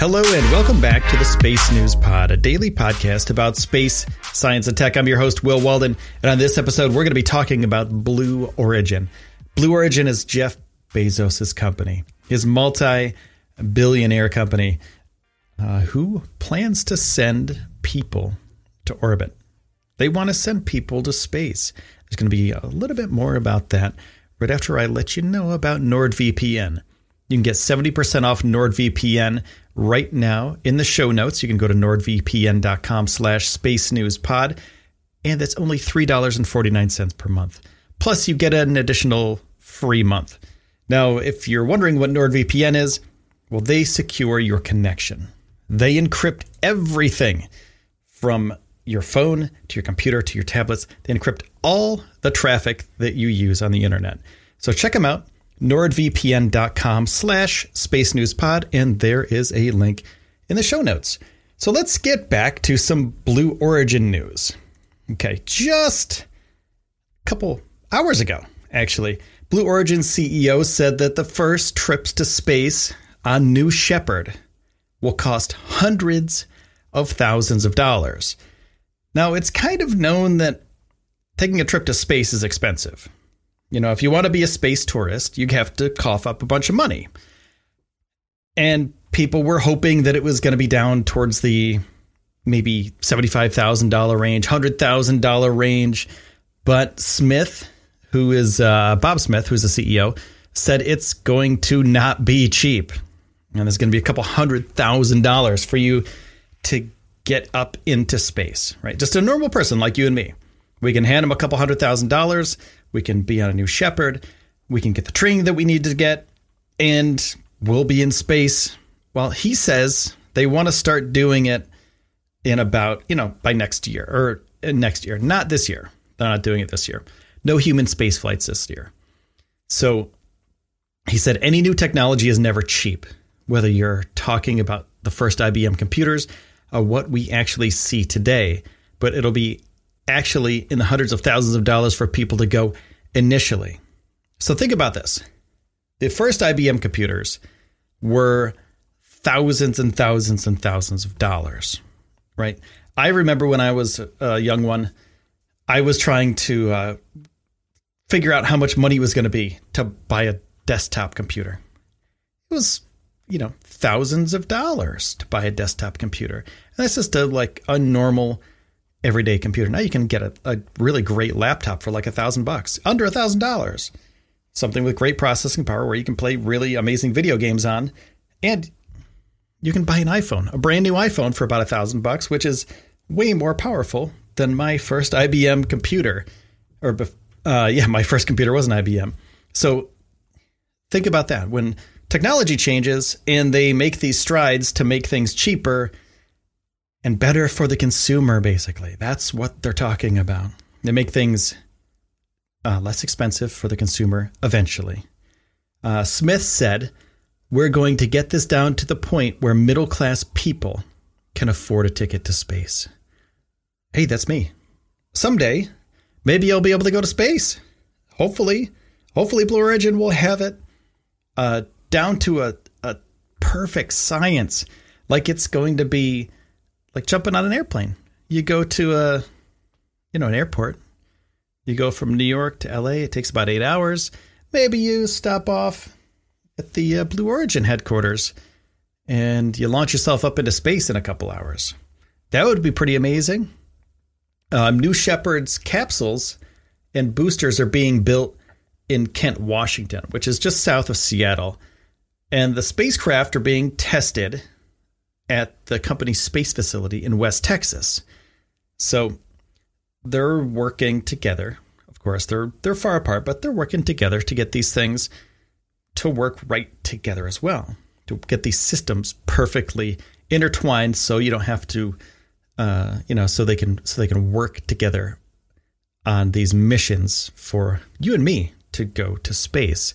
Hello and welcome back to the Space News Pod, a daily podcast about space, science, and tech. I'm your host, Will Walden, and on this episode, we're going to be talking about Blue Origin. Blue Origin is Jeff Bezos' company, his multi billionaire company, uh, who plans to send people to orbit. They want to send people to space. There's going to be a little bit more about that right after I let you know about NordVPN. You can get 70% off NordVPN right now in the show notes. You can go to nordvpn.com slash space news pod, and that's only $3.49 per month. Plus, you get an additional free month. Now, if you're wondering what NordVPN is, well, they secure your connection. They encrypt everything from your phone to your computer to your tablets. They encrypt all the traffic that you use on the internet. So check them out nordvpn.com slash space news pod, and there is a link in the show notes. So let's get back to some Blue Origin news. Okay, just a couple hours ago, actually, Blue Origin CEO said that the first trips to space on New Shepard will cost hundreds of thousands of dollars. Now, it's kind of known that taking a trip to space is expensive. You know, if you want to be a space tourist, you have to cough up a bunch of money. And people were hoping that it was going to be down towards the maybe $75,000 range, $100,000 range. But Smith, who is uh, Bob Smith, who's the CEO, said it's going to not be cheap. And there's going to be a couple hundred thousand dollars for you to get up into space, right? Just a normal person like you and me. We can hand them a couple hundred thousand dollars. We can be on a new Shepard. We can get the training that we need to get, and we'll be in space. Well, he says they want to start doing it in about, you know, by next year or uh, next year, not this year. They're not doing it this year. No human space flights this year. So he said any new technology is never cheap, whether you're talking about the first IBM computers or what we actually see today, but it'll be actually in the hundreds of thousands of dollars for people to go initially. So think about this. The first IBM computers were thousands and thousands and thousands of dollars, right? I remember when I was a young one, I was trying to uh, figure out how much money was going to be to buy a desktop computer. It was, you know, thousands of dollars to buy a desktop computer. And that's just a like a normal everyday computer. Now you can get a, a really great laptop for like a thousand bucks, under a thousand dollars. Something with great processing power where you can play really amazing video games on, and you can buy an iPhone, a brand new iPhone for about a thousand bucks, which is way more powerful than my first IBM computer. Or, uh, yeah, my first computer was an IBM. So think about that. When technology changes and they make these strides to make things cheaper, and better for the consumer, basically. That's what they're talking about. They make things uh, less expensive for the consumer eventually. Uh, Smith said, We're going to get this down to the point where middle class people can afford a ticket to space. Hey, that's me. Someday, maybe I'll be able to go to space. Hopefully, hopefully, Blue Origin will have it uh, down to a, a perfect science, like it's going to be like jumping on an airplane. You go to a, you know, an airport. You go from New York to LA. It takes about eight hours. Maybe you stop off at the uh, Blue Origin headquarters and you launch yourself up into space in a couple hours. That would be pretty amazing. Um, New Shepard's capsules and boosters are being built in Kent, Washington, which is just south of Seattle. And the spacecraft are being tested at the company's space facility in West Texas. So they're working together. Of course, they're they're far apart, but they're working together to get these things to work right together as well, to get these systems perfectly intertwined so you don't have to uh, you know, so they can so they can work together on these missions for you and me to go to space.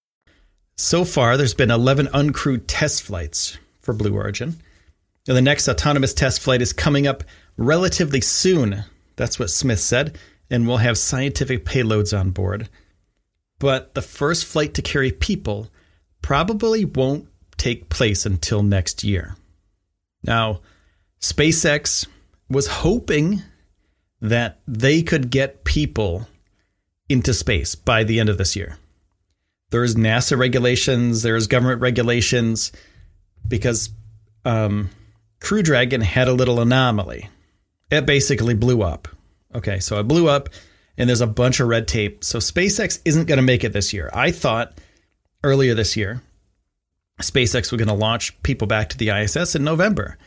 So far, there's been 11 uncrewed test flights for Blue Origin. And the next autonomous test flight is coming up relatively soon. That's what Smith said. And we'll have scientific payloads on board. But the first flight to carry people probably won't take place until next year. Now, SpaceX was hoping that they could get people into space by the end of this year there's NASA regulations, there's government regulations, because um, Crew Dragon had a little anomaly. It basically blew up. Okay, so it blew up, and there's a bunch of red tape. So SpaceX isn't going to make it this year. I thought earlier this year, SpaceX was going to launch people back to the ISS in November.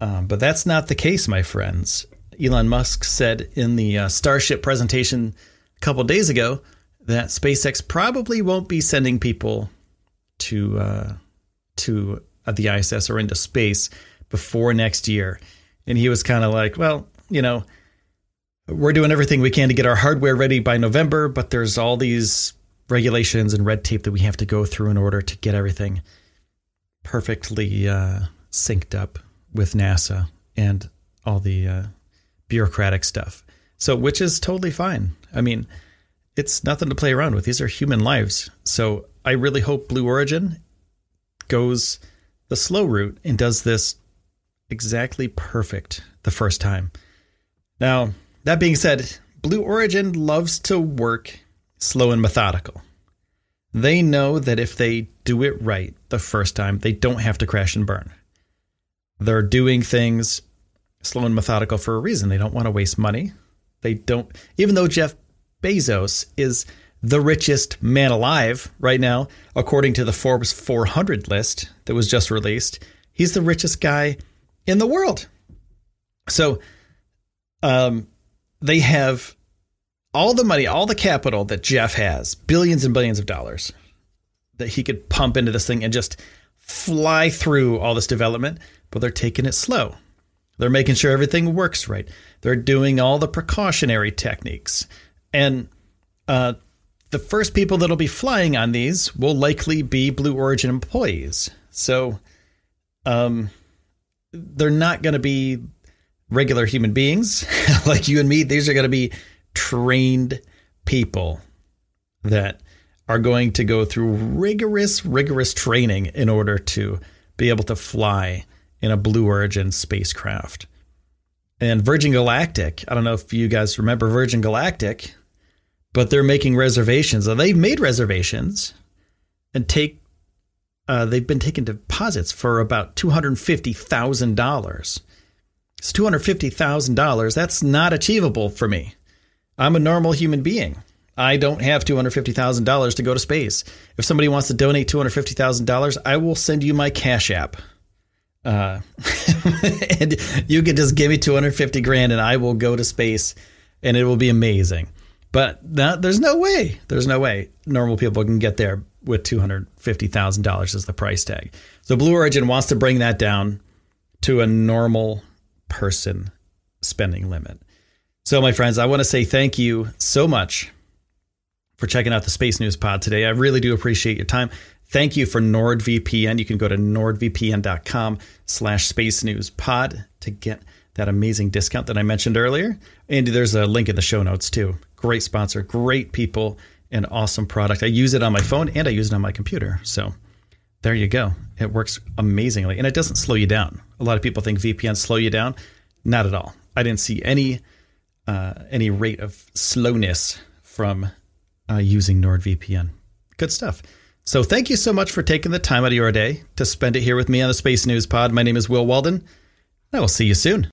Um, but that's not the case, my friends. Elon Musk said in the uh, Starship presentation a couple days ago that SpaceX probably won't be sending people to uh, to uh, the ISS or into space before next year. And he was kind of like, well, you know, we're doing everything we can to get our hardware ready by November, but there's all these regulations and red tape that we have to go through in order to get everything perfectly uh, synced up with NASA and all the uh, bureaucratic stuff. So, which is totally fine. I mean, it's nothing to play around with. These are human lives. So I really hope Blue Origin goes the slow route and does this exactly perfect the first time. Now, that being said, Blue Origin loves to work slow and methodical. They know that if they do it right the first time, they don't have to crash and burn. They're doing things slow and methodical for a reason. They don't want to waste money. They don't, even though Jeff Bezos is the richest man alive right now, according to the Forbes 400 list that was just released. He's the richest guy in the world. So, um, they have all the money, all the capital that Jeff has, billions and billions of dollars that he could pump into this thing and just fly through all this development, but they're taking it slow. They're making sure everything works right. They're doing all the precautionary techniques. And uh, the first people that'll be flying on these will likely be Blue Origin employees. So um, they're not going to be regular human beings like you and me. These are going to be trained people that are going to go through rigorous, rigorous training in order to be able to fly in a Blue Origin spacecraft. And Virgin Galactic, I don't know if you guys remember Virgin Galactic, but they're making reservations. And they've made reservations and take uh, they've been taking deposits for about two hundred fifty thousand dollars. It's two hundred fifty thousand dollars. That's not achievable for me. I'm a normal human being. I don't have two hundred fifty thousand dollars to go to space. If somebody wants to donate two hundred fifty thousand dollars, I will send you my Cash App. Uh, and you can just give me two hundred fifty grand, and I will go to space, and it will be amazing. But there's no way, there's no way normal people can get there with $250,000 as the price tag. So Blue Origin wants to bring that down to a normal person spending limit. So, my friends, I want to say thank you so much for checking out the Space News Pod today. I really do appreciate your time. Thank you for NordVPN. You can go to nordvpn.com slash space news pod to get that amazing discount that I mentioned earlier. And there's a link in the show notes too. Great sponsor, great people, and awesome product. I use it on my phone and I use it on my computer. So there you go. It works amazingly and it doesn't slow you down. A lot of people think VPNs slow you down. Not at all. I didn't see any uh, any rate of slowness from uh, using NordVPN. Good stuff. So thank you so much for taking the time out of your day to spend it here with me on the Space News Pod. My name is Will Walden. I will see you soon.